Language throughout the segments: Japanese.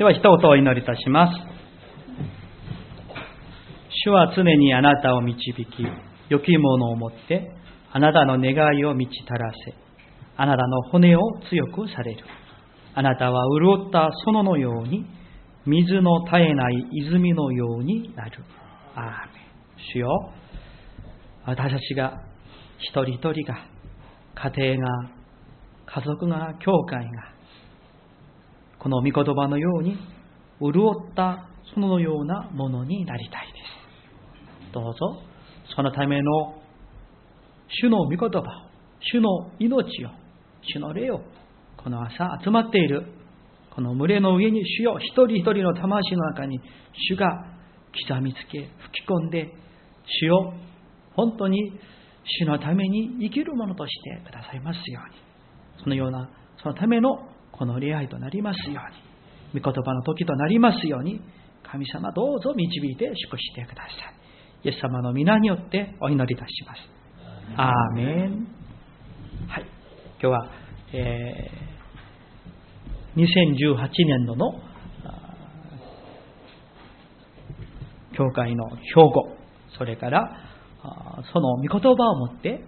では一言お祈りいたします。主は常にあなたを導き、良きものを持って、あなたの願いを満ちたらせ、あなたの骨を強くされる。あなたは潤った園のように、水の絶えない泉のようになる。アーメ。主よ、私たちが、一人一人が、家庭が、家族が、教会が、この御言葉のように、潤った園のようなものになりたいです。どうぞ、そのための主の御言葉を、主の命を、主の霊を、この朝集まっている、この群れの上に主よ、一人一人の魂の中に主が刻みつけ、吹き込んで、主よ、本当に主のために生きるものとしてくださいますように。そのような、そのためのこの礼拝となりますように。御言葉の時となりますように、神様どうぞ導いて祝してください。イエス様の皆によってお祈りいたします。アーメン。はい。今日は、えー、2018年度の教会の標語、それからその御言葉を持って、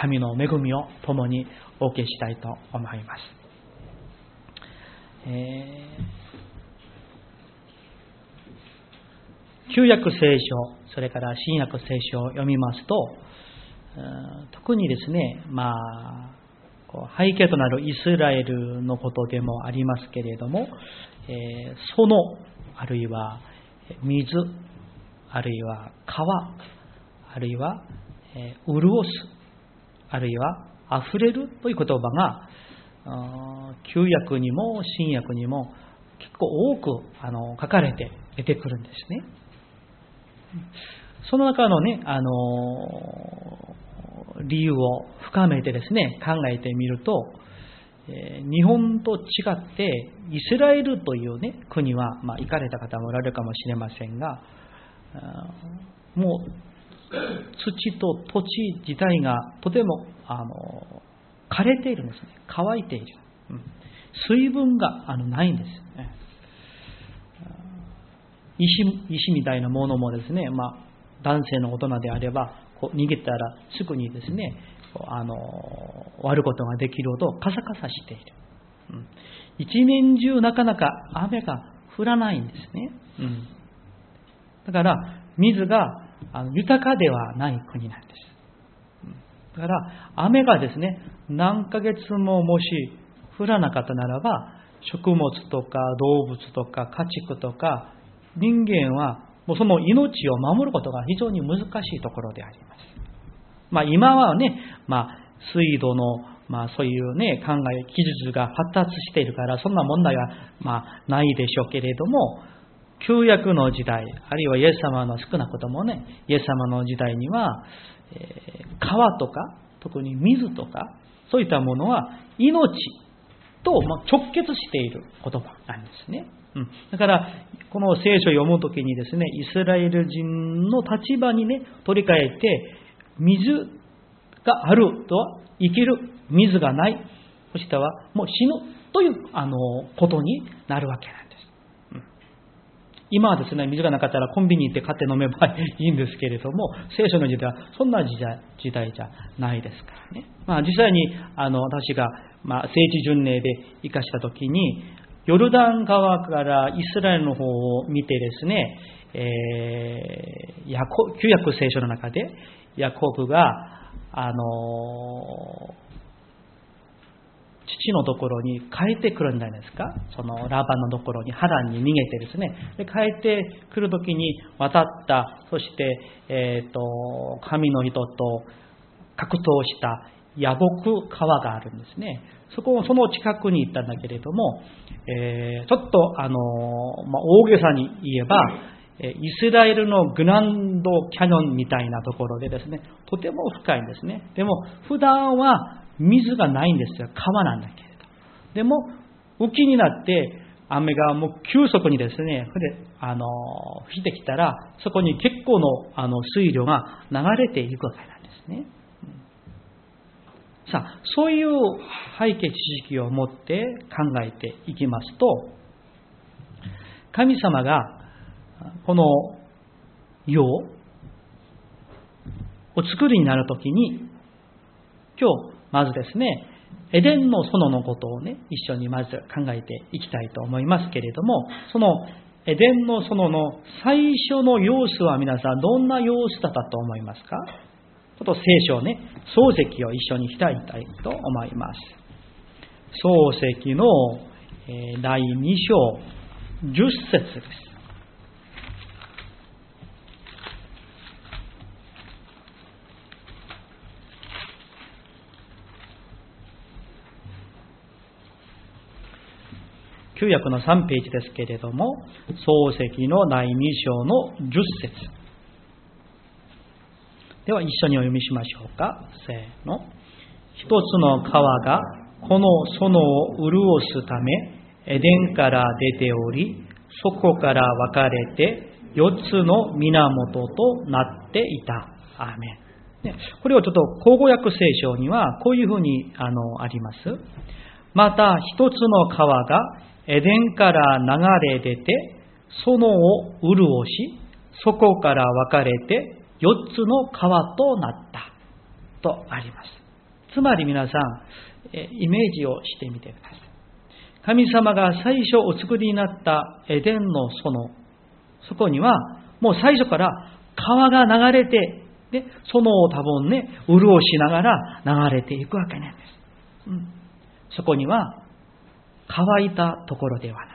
神の恵みを共にお受けしたいと思います。えー、旧約聖書、それから新約聖書を読みますと、特にですね、まあ、背景となるイスラエルのことでもありますけれども、えー、その、あるいは水、あるいは川、あるいは、えー、潤す、あるいは溢れるという言葉が、旧約にも新約にも結構多くあの書かれて出てくるんですね。その中のね、あの理由を深めてですね、考えてみると、え日本と違ってイスラエルというね、国は、まあ、行かれた方もおられるかもしれませんが、もう土と土地自体がとてもあの枯れているんですね。乾いている。うん、水分があのないんですよね。石石みたいなものもですね、まあ、男性の大人であれば、こう逃げたらすぐにですね、あの割ることができるほどカサカサしている。うん、一年中なかなか雨が降らないんですね。うん、だから、水があの豊かではない国なんです。だから、雨がですね、何ヶ月ももし降らなかったならば、食物とか動物とか家畜とか人間はもうその命を守ることが非常に難しいところであります。まあ、今はね、まあ、水道の、まあ、そういうね、考え、技術が発達しているから、そんな問題は、まあ、ないでしょうけれども、旧約の時代、あるいはイエス様の少なくともね、イエス様の時代には、川とか、特に水とか、そういったものは命と直結している言葉なんですね。うん、だから、この聖書を読むときにですね、イスラエル人の立場にね、取り替えて、水があるとは生きる、水がない、そしてはもう死ぬというあのことになるわけなんです。今はですね、水がなかったらコンビニ行って買って飲めばいいんですけれども、聖書の時代はそんな時代時代じゃないですからね。まあ、実際にあの私が、まあ、聖地巡礼で生かしたときに、ヨルダン川からイスラエルの方を見てですね、えー、旧約聖書の中で、ヤコブが、あの父のところに帰ってくるんじゃないですか？そのラバのところに波乱に逃げてですね。で帰ってくるときに渡った、そして、え、ー、と、神の人と格闘した野木川があるんですね。そこをその近くに行ったんだけれども、えー、ちょっとあの、まあ、大げさに言えば、イスラエルのグランドキャニオンみたいなところでですね、とても深いんですね。でも、普段は水がないんですよ。川なんだけれど。でも、雨季になって、雨がもう急速にですね、あの、降ってきたら、そこに結構のあの水量が流れていくわけなんですね。さあ、そういう背景知識を持って考えていきますと、神様がこの世をお作りになるときに、今日、まずですね、エデンの園のことをね、一緒にまず考えていきたいと思いますけれども、そのエデンの園の最初の様子は皆さんどんな様子だったと思いますか？ちょっと聖書をね、漱石を一緒に開いたいと思います。漱石の第2章10節です。旧約の3ページですけれども、漱石の第2章の10節では一緒にお読みしましょうか。せーの。一つの川がこの園を潤すため、エデンから出ており、そこから分かれて四つの源となっていた。アーメン。これをちょっと口語訳聖書にはこういうふうにあのあります。また一つの川がエデンから流れ出て、園を潤し、そこから分かれて四つの川となったとあります。つまり皆さん、イメージをしてみてください。神様が最初お作りになったエデンの園、そこにはもう最初から川が流れて、で、園を多分ね、潤しながら流れていくわけなんです。うん、そこには乾いたところではない。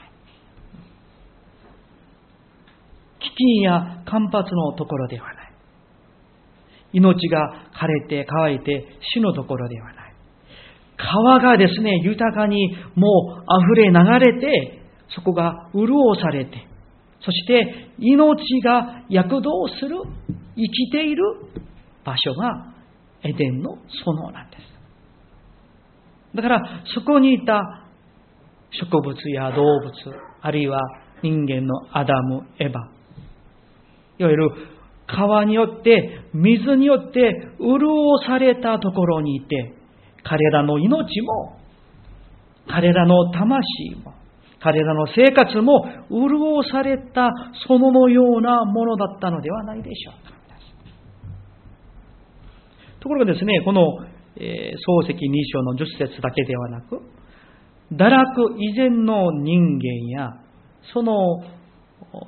飢饉や干発のところではない。命が枯れて乾いて死のところではない。川がですね、豊かにもう溢れ流れて、そこが潤されて、そして命が躍動する、生きている場所がエデンの園なんです。だからそこにいた植物や動物、あるいは人間のアダム、エヴァ、いわゆる川によって、水によって潤されたところにいて、彼らの命も、彼らの魂も、彼らの生活も潤されたそののようなものだったのではないでしょうか。ところがですね、この、えー、漱石2章の10節だけではなく、堕落以前の人間や、その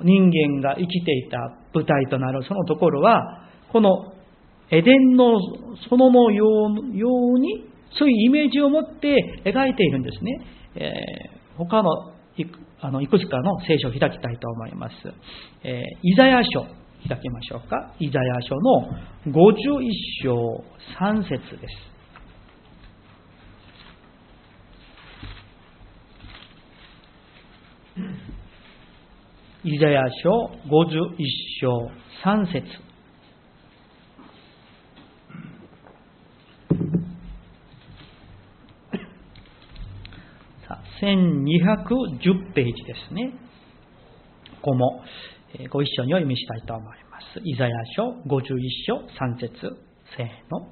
人間が生きていた舞台となるそのところは、このエデンの園のように、そういうイメージを持って描いているんですね。えー、他のいくあのいくつかの聖書を開きたいと思います。えー、イザヤ書、開きましょうか。イザヤ書の51章3節です。イザヤ書51章3節さあ1210ページですね。ここもご一緒にお読みしたいと思います。イザヤ書51章3節せーの。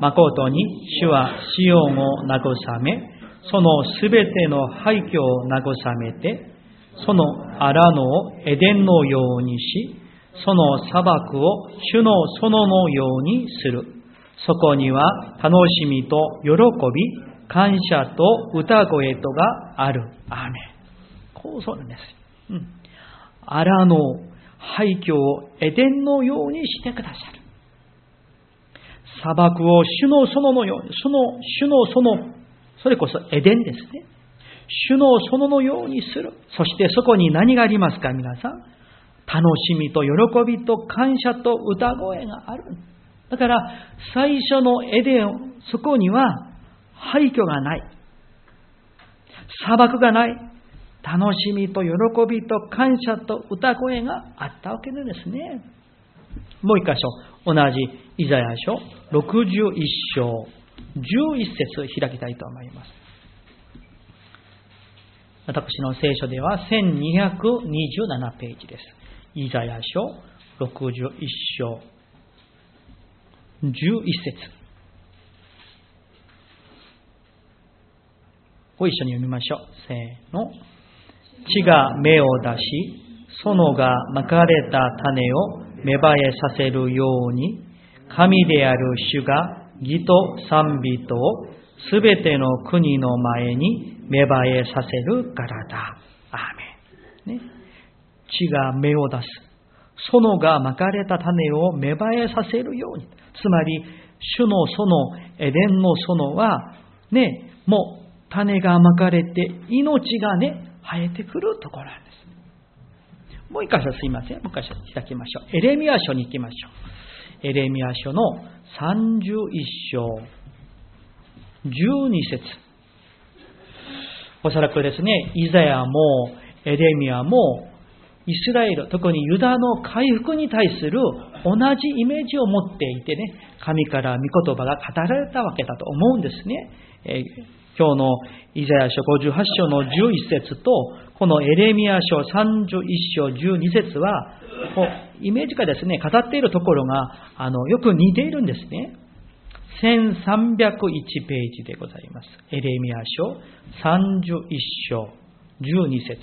誠に主はシオンを慰め、そのすべての廃墟を慰めて、その荒野をエデンのようにし、その砂漠を主の園のようにする。そこには楽しみと喜び、感謝と歌声とがある。アーメン。こうそうなんです。うん。荒野、廃墟をエデンのようにしてくださる。砂漠を主の園のように、その主の園、それこそエデンですね。主の園のようにする。そしてそこに何がありますか、皆さん。楽しみと喜びと感謝と歌声がある。だから、最初のエデン、そこには廃墟がない。砂漠がない。楽しみと喜びと感謝と歌声があったわけですね。もう一箇所、同じイザヤ書61章11節開きたいと思います。私の聖書では1227ページです。イザヤ書61章11節ご一緒に読みましょう。せーの。地が芽を出し、園がまかれた種を芽生えさせるように、神である主が義と賛美とをすべての国の前に芽生えさせるからだ。アーメン。ね、地が芽を出す。園がまかれた種を芽生えさせるように。つまり、主の園、エデンの園は、ね、もう種がまかれて命がね、生えてくるところなんです。もう一箇所すいません。もう一箇所開きましょう。エレミア書に行きましょう。エレミア書の31章、12節おそらくですね、イザヤもエレミアもイスラエル、特にユダの回復に対する同じイメージを持っていてね、神から御言葉が語られたわけだと思うんですね。えー今日のイザヤ書58章の11節と、このエレミア書31章12節は、イメージがですね、語っているところが、あの、よく似ているんですね。1301ページでございます。エレミア書31章12節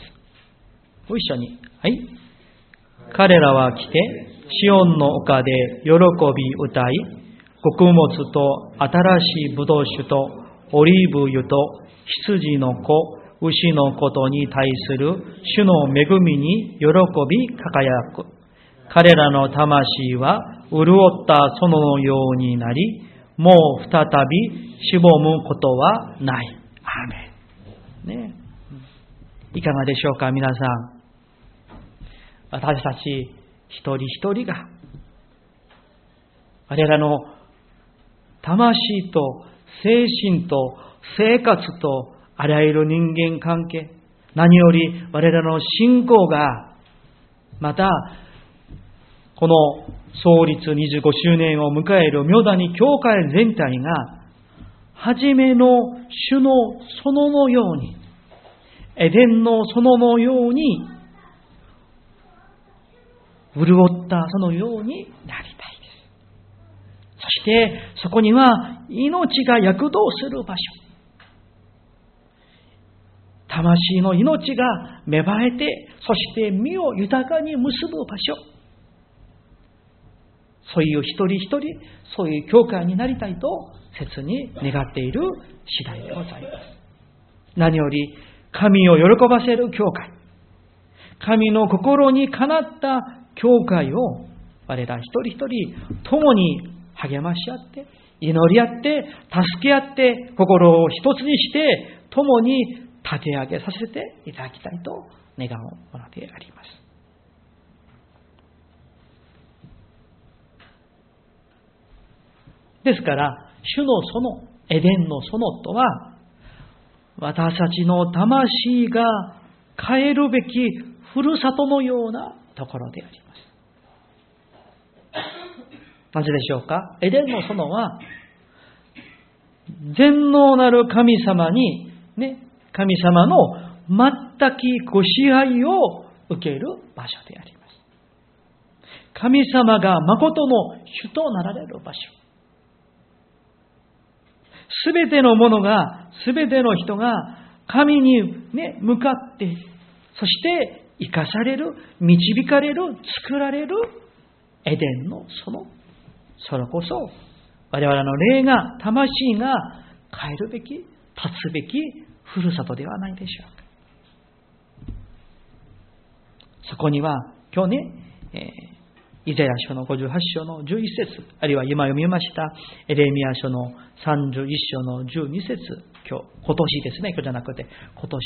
ご一緒に。はい。彼らは来て、シオンの丘で喜び歌い、穀物と新しいブドウ酒とオリーブ油と羊の子、牛のことに対する主の恵みに喜び輝く。彼らの魂は潤った園のようになり、もう再びしぼむことはない。アメン。ね。いかがでしょうか、皆さん。私たち一人一人が、我らの魂と精神と生活とあらゆる人間関係、何より我らの信仰が、また、この創立25周年を迎える妙谷教会全体が、初めの主の園のように、エデンの園のように、潤ったそのようになりたいです。そしてそこには命が躍動する場所。魂の命が芽生えて、そして身を豊かに結ぶ場所。そういう一人一人、そういう教会になりたいと切に願っている次第でございます。何より、神を喜ばせる教会。神の心にかなった教会を我ら一人一人共に励まし合って、祈り合って、助け合って、心を一つにして、共に立て上げさせていただきたいと願うものであります。ですから、主の園、エデンの園とは、私たちの魂が帰るべきふるさとのようなところであります。なぜでしょうか？エデンの園は、全能なる神様に、ね、神様の全きご支配を受ける場所であります。神様が誠の主となられる場所。すべてのものが、すべての人が神に、ね、向かって、そして生かされる、導かれる、作られるエデンの園それこそ我々の霊が、魂が変えるべき、立つべきふるさとではないでしょうか。そこには、今日ね、イザヤ書の58章の11節あるいは今読みましたエレミア書の31章の12節今日、今年ですね、今日じゃなくて、今年、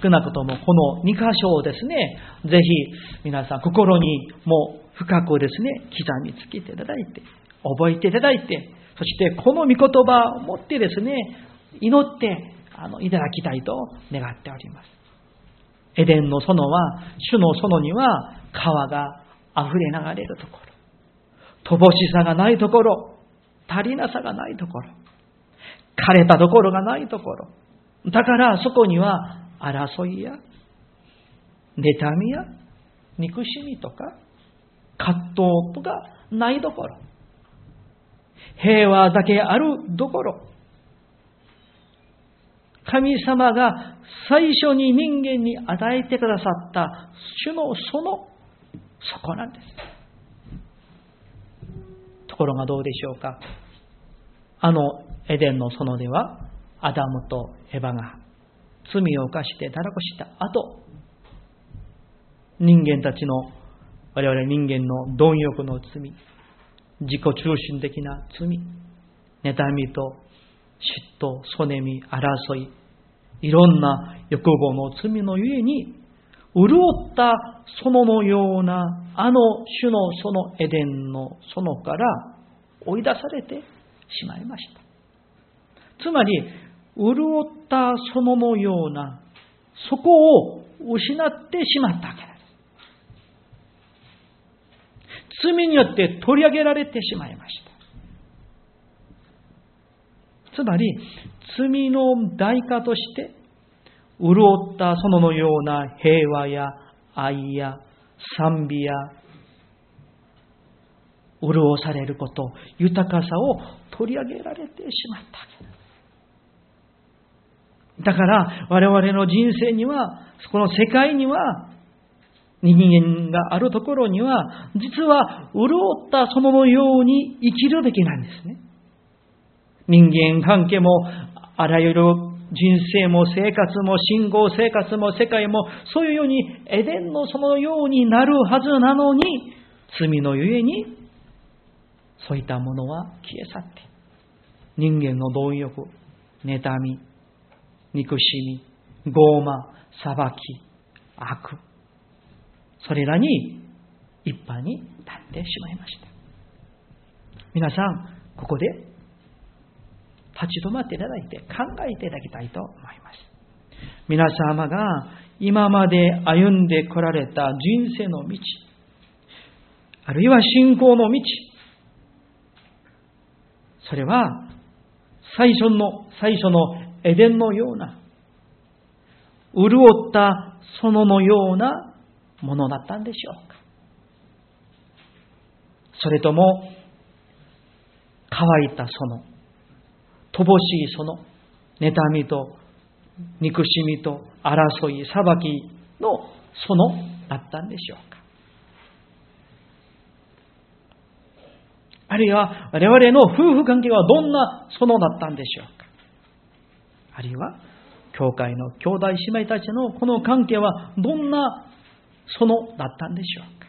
少なくともこの2箇所をですね、ぜひ皆さん心にも深くですね、刻みつけていただいて、覚えていただいて、そしてこの御言葉を持ってですね、祈ってあのいただきたいと願っております。エデンの園は、主の園には川が溢れ流れるところ、乏しさがないところ、足りなさがないところ、枯れたところがないところ。だからそこには争いや、妬みや、憎しみとか、葛藤とかないところ。平和だけあるどころ、神様が最初に人間に与えてくださった主のその底なんです。ところがどうでしょうか。あのエデンの園では、アダムとエヴァが罪を犯して堕落した後、人間たちの、我々人間の貪欲の罪、自己中心的な罪、妬みと嫉妬、そねみ、争い、いろんな欲望の罪のゆえに、潤った園のようなあの種のそのエデンの園から追い出されてしまいました。つまり、潤った園のような、そこを失ってしまったわけです。罪によって取り上げられてしまいました。つまり、罪の代価として、潤った園のような平和や愛や賛美や潤されること、豊かさを取り上げられてしまったわけです。だから我々の人生には、この世界には、人間があるところには、実は潤った園のように生きるべきなんですね。人間関係も、あらゆる人生も生活も信仰生活も世界も、そういうようにエデンのそのようになるはずなのに、罪のゆえに、そういったものは消え去って、人間の貪欲、妬み、憎しみ、傲慢、裁き、悪。それらに一般に立ってしまいました。皆さん、ここで立ち止まっていただいて考えていただきたいと思います。皆様が今まで歩んでこられた人生の道、あるいは信仰の道、それは最初の、最初のエデンのような、潤った園のようなものだったんでしょうか。それとも、乾いた園、乏しい園、妬みと憎しみと争い、裁きの園だったんでしょうか。あるいは我々の夫婦関係はどんな園だったんでしょうか。あるいは、教会の兄弟姉妹たちのこの関係はどんな園だったんでしょうか。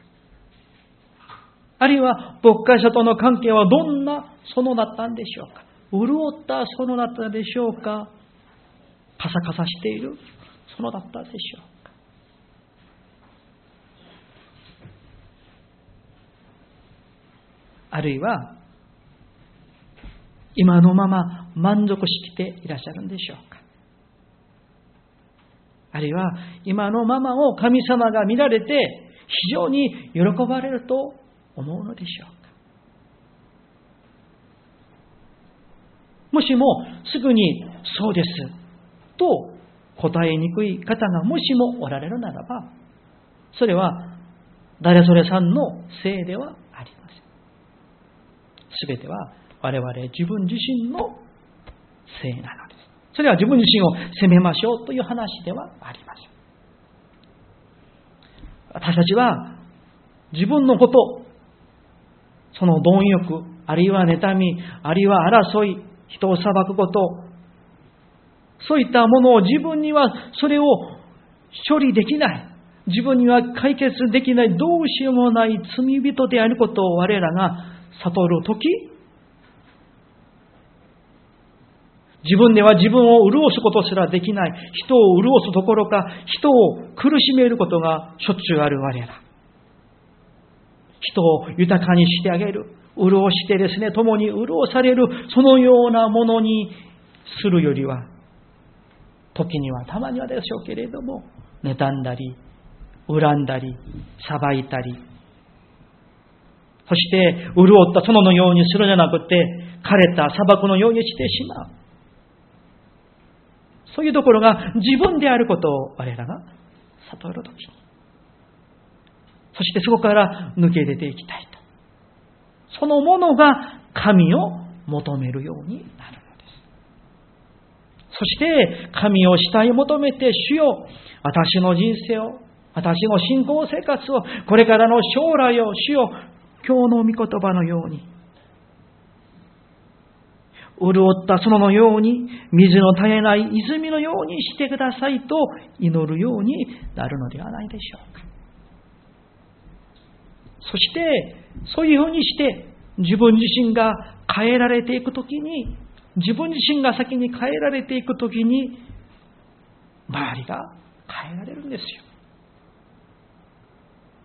あるいは、牧会者との関係はどんな園だったんでしょうか。潤った園だったでしょうか？カサカサしている園だったでしょうか？あるいは、今のまま満足していらっしゃるんでしょうか？あるいは今のままを神様が見られて非常に喜ばれると思うのでしょうかもしもすぐにそうですと答えにくい方がもしもおられるならばそれは誰それさんのせいではありません。すべては我々自分自身のせいなのです。それは自分自身を責めましょうという話ではありません。私たちは自分のこと、その貪欲、あるいは妬み、あるいは争い、人を裁くこと、そういったものを自分にはそれを処理できない。自分には解決できない、どうしようもない罪人であることを我らが悟るとき、自分では自分を潤すことすらできない。人を潤すどころか、人を苦しめることがしょっちゅうある我ら。人を豊かにしてあげる。潤してですね、共に潤される、そのようなものにするよりは、時には、たまにはでしょうけれども、妬んだり、恨んだり、裁いたり、そして、潤った園のようにするじゃなくて、枯れた砂漠のようにしてしまう。そういうところが自分であることを我らが悟るときに。そしてそこから抜け出ていきたい。そのものが神を求めるようになるのです。そして神を慕い求めて主よ、私の人生を、私の信仰生活を、これからの将来を主よ、今日の御言葉のように、潤った園のように、水の絶えない泉のようにしてくださいと祈るようになるのではないでしょう。そして、そういうふうにして、自分自身が変えられていくときに、自分自身が先に変えられていくときに、周りが変えられるんですよ。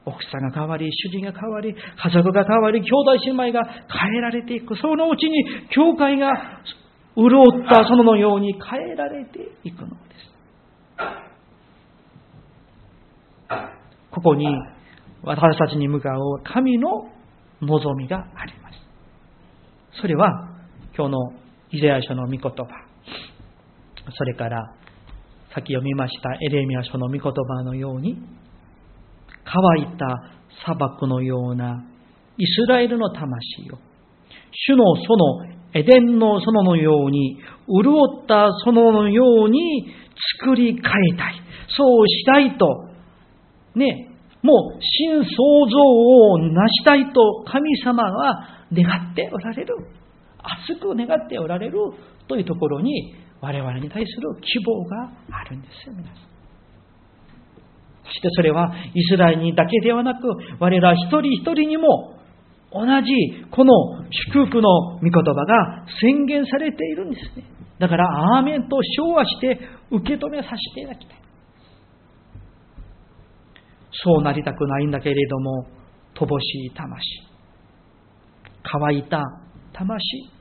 奥さんが変わり、主人が変わり、家族が変わり、兄弟姉妹が変えられていく。そのうちに、教会が潤った園のように変えられていくのです。ここに私たちに向かう神の望みがあります。それは今日のイザヤ書の御言葉、それから先読みましたエレミア書の御言葉のように、乾いた砂漠のようなイスラエルの魂を、主の園、エデンの園のように、潤った園のように作り変えたい。そうしたいと、ね、もう新創造を成したいと神様は願っておられる。熱く願っておられるというところに我々に対する希望があるんですよ、皆さん。そしてそれはイスラエルにだけではなく我ら一人一人にも同じこの祝福の御言葉が宣言されているんですね。だから、アーメンと昭和して受け止めさせていただきたい。そうなりたくないんだけれども、乏しい魂。乾いた魂。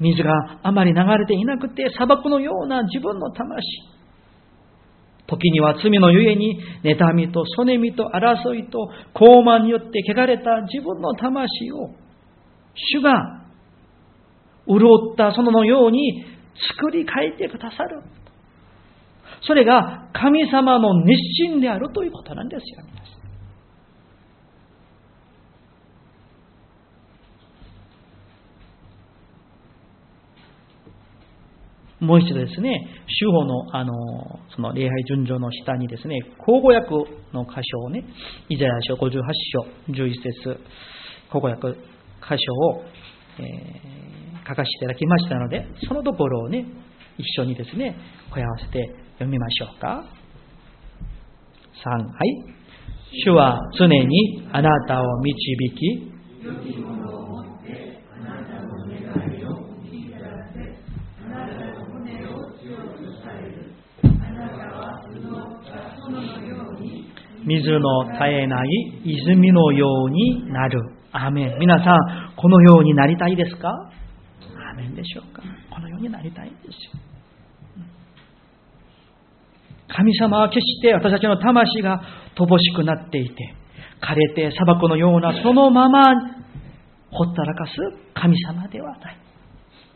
水があまり流れていなくて砂漠のような自分の魂。時には罪のゆえに妬みとそねみと争いと傲慢によって汚れた自分の魂を主が潤った園のように作り変えてくださる。それが神様の熱心であるということなんですよ、皆さん。もう一度ですね、主法のあのその礼拝順序の下にですね、口語訳の箇所をね、イザヤ書58章11節口語訳箇所を、えー、書かせていただきましたので、そのところをね、一緒にですね、声合わせて読みましょうか。3、はい。主は常にあなたを導き、水の絶えない泉のようになる。アメン。皆さん、このようになりたいですか？アメンでしょうか？このようになりたいんですよ。神様は決して私たちの魂が乏しくなっていて、枯れて砂漠のようなそのままほったらかす神様ではない。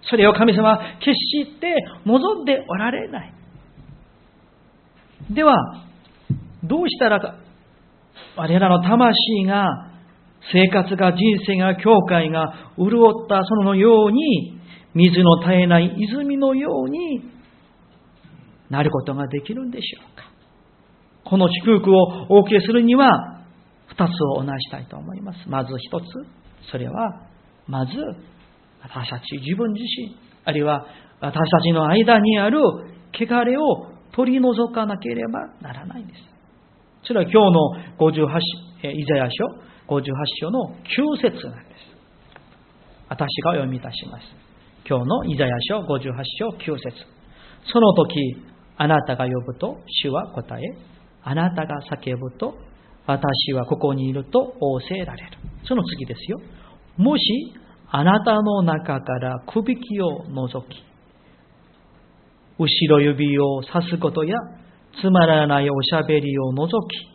それを神様は決して望んでおられない。では、どうしたら我らの魂が、生活が、人生が、教会が潤ったそのように、水の絶えない泉のようになることができるんでしょうか？この祝福をお受けするには、二つをおなしたいと思います。まず一つ、それは、まず、私たち自分自身、あるいは私たちの間にある汚れを取り除かなければならないんです。それは今日の58、イザヤ書58章の9節なんです。私が読み出します。今日のイザヤ書58章9節その時、あなたが呼ぶと主は答え、あなたが叫ぶと私はここにいると仰せられる。その次ですよ。もしあなたの中からくびきを除き、後ろ指を刺すことやつまらないおしゃべりを除き、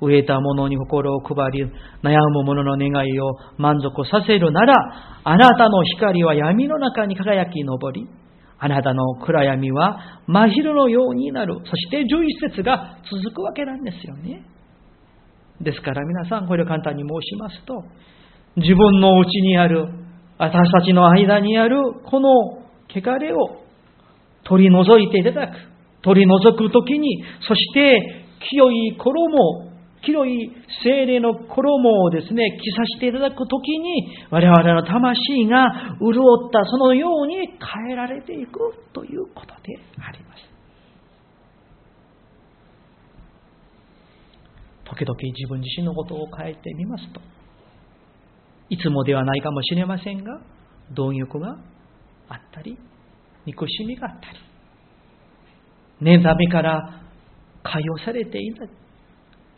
飢えた者に心を配り、悩む者の願いを満足させるなら、あなたの光は闇の中に輝き昇り、あなたの暗闇は真昼のようになる。そして11節が続くわけなんですよね。ですから皆さん、これを簡単に申しますと、自分の内にある、私たちの間にあるこの汚れを取り除いていただく。取り除くときに、そして清い衣、清い精霊の衣をですね、着させていただくときに、我々の魂が潤ったそのように変えられていくということであります。時々自分自身のことを変えてみますと、いつもではないかもしれませんが、貪欲があったり、憎しみがあったり、妬みから解放されていない、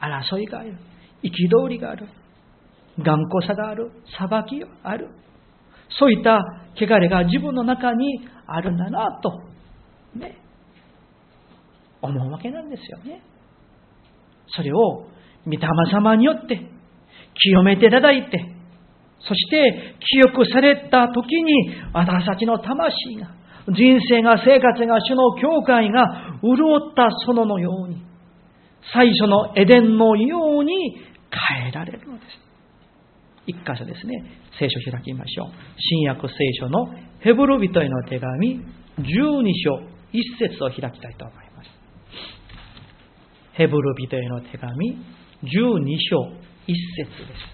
争いがある、憤りがある、頑固さがある、裁きがある、そういった汚れが自分の中にあるんだなと、ね、思うわけなんですよね。それを、御霊様によって、清めていただいて、そして記憶された時に私たちの魂が、人生が生活が主の教会が潤った園のように、最初のエデンのように変えられるのです。一箇所ですね、聖書を開きましょう。新約聖書のヘブル人への手紙、12章1節を開きたいと思います。ヘブル人への手紙、12章1節です。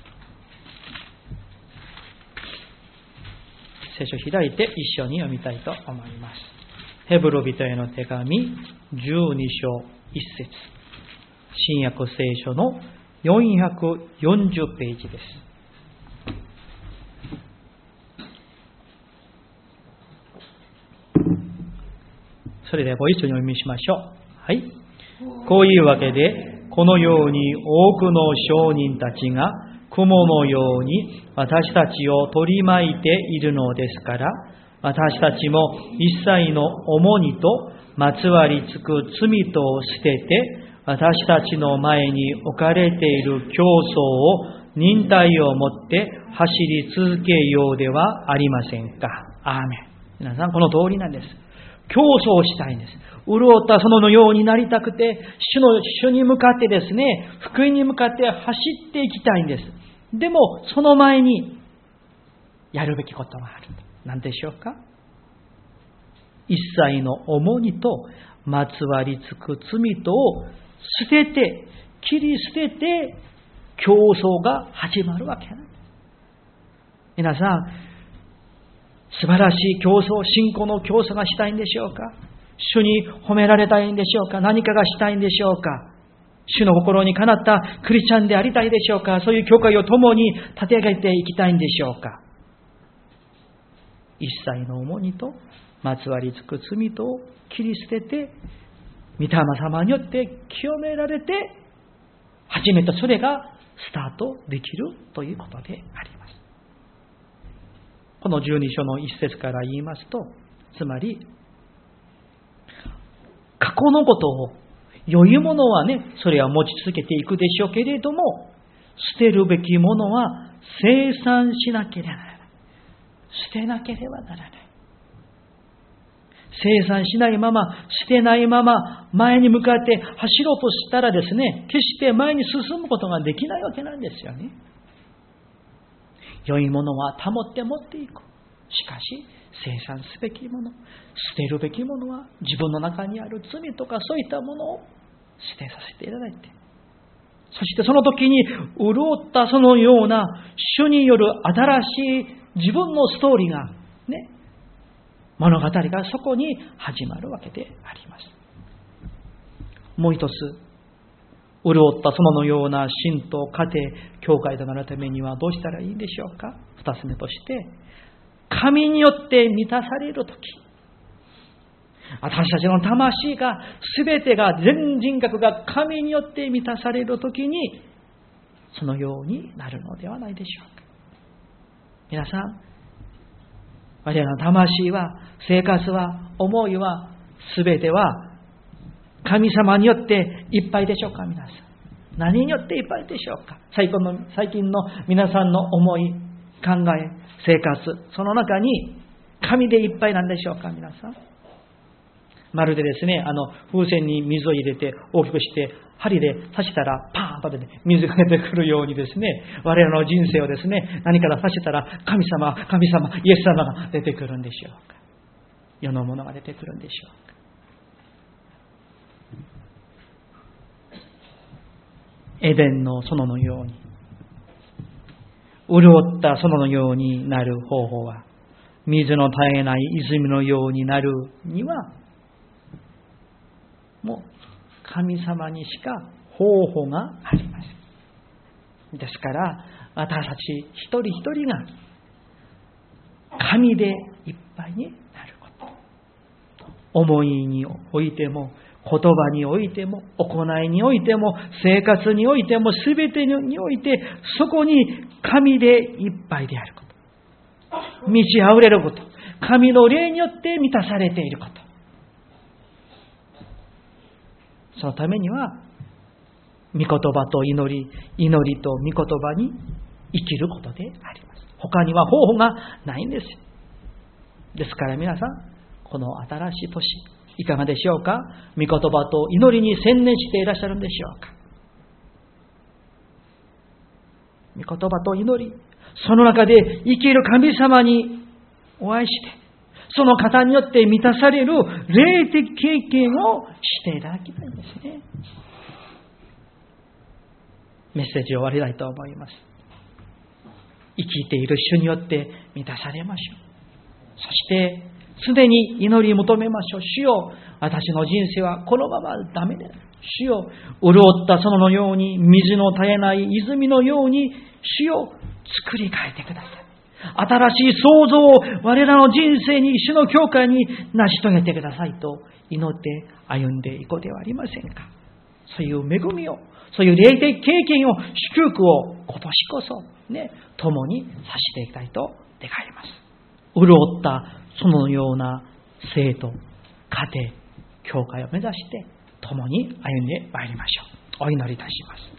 聖書を開いて一緒に読みたいと思います。ヘブル人への手紙12章1節新約聖書の440ページです。それではご一緒にお読みしましょう。はい。こういうわけで、このように多くの商人たちが雲のように私たちを取り巻いているのですから、私たちも一切の重荷とまつわりつく罪とを捨てて、私たちの前に置かれている競争を忍耐を持って走り続けようではありませんか？アーメン。皆さん、この通りなんです。競争したいんです。潤った園のようになりたくて、主の主に向かってですね、福音に向かって走っていきたいんです。でも、その前に、やるべきことがある。何でしょうか一切の重荷とまつわりつく罪とを捨てて、切り捨てて、競争が始まるわけな。んです。皆さん、素晴らしい競争、信仰の競争がしたいんでしょうか？主に褒められたいんでしょうか？何かがしたいんでしょうか？主の心にかなったクリスチャンでありたいでしょうか？そういう教会を共に立て上げていきたいんでしょうか？一切の重荷とまつわりつく罪と切り捨てて、御霊様によって清められて、初めてそれがスタートできるということであります。この十二章の一節から言いますと、つまり、過去のことを良いものはね、それは持ち続けていくでしょうけれども、捨てるべきものは生産しなければならない。捨てなければならない。生産しないまま、捨てないまま、前に向かって走ろうとしたらですね、決して前に進むことができないわけなんですよね。良いものは保って持っていく。しかし、生産すべきもの、捨てるべきものは自分の中にある罪とかそういったものを捨てさせていただいて、そしてその時に潤ったそのような主による新しい自分のストーリーが、ね、物語がそこに始まるわけであります。もう一つ、潤った園のような神と家庭、教会となるためにはどうしたらいいんでしょうか二つ目として、神によって満たされるとき、私たちの魂が、すべてが、全人格が神によって満たされるときに、そのようになるのではないでしょうか。皆さん、我らの魂は、生活は、思いは、すべては、神様によっていっぱいでしょうか、皆さん。何によっていっぱいでしょうか。最近の最近の皆さんの思い、考え、生活、その中に神でいっぱいなんでしょうか、皆さん。まるでですね、あの、風船に水を入れて大きくして、針で刺したらパーンとで、ね、水が出てくるようにですね、我々の人生をですね、何から刺したら神様、神様、イエス様が出てくるんでしょうか。世のものが出てくるんでしょうか。エデンの園のように、潤った園のようになる方法は、水の絶えない泉のようになるには、も神様にしか方法がありません。ですから、私たち一人一人が神でいっぱいになること。思いにおいても、言葉においても、行いにおいても、生活においても、すべてにおいて、そこに神でいっぱいであること。満ち溢れること。神の霊によって満たされていること。そのためには、御言葉と祈り、祈りと御言葉に生きることであります。他には方法がないんです。ですから皆さん、この新しい年、いかがでしょうか？御言葉と祈りに専念していらっしゃるんでしょうか？御言葉と祈り、その中で生きる神様にお会いして、その方によって満たされる霊的経験をしていただきたいんですね。メッセージを終わりたいと思います。生きている主によって満たされましょう。そして、常に祈り求めましょう。主よ、私の人生はこのままダメだ。主よ、潤った園のように、水の絶えない泉のように、主よ、作り変えてください。新しい創造を我らの人生に、主の教会に成し遂げてくださいと祈って歩んでいこうではありませんか。そういう恵みを、そういう霊的経験を、祝福を今年こそ、ね、共にさしていきたいと願います。潤ったそのような生徒、家庭、教会を目指して共に歩んでまいりましょう。お祈りいたします。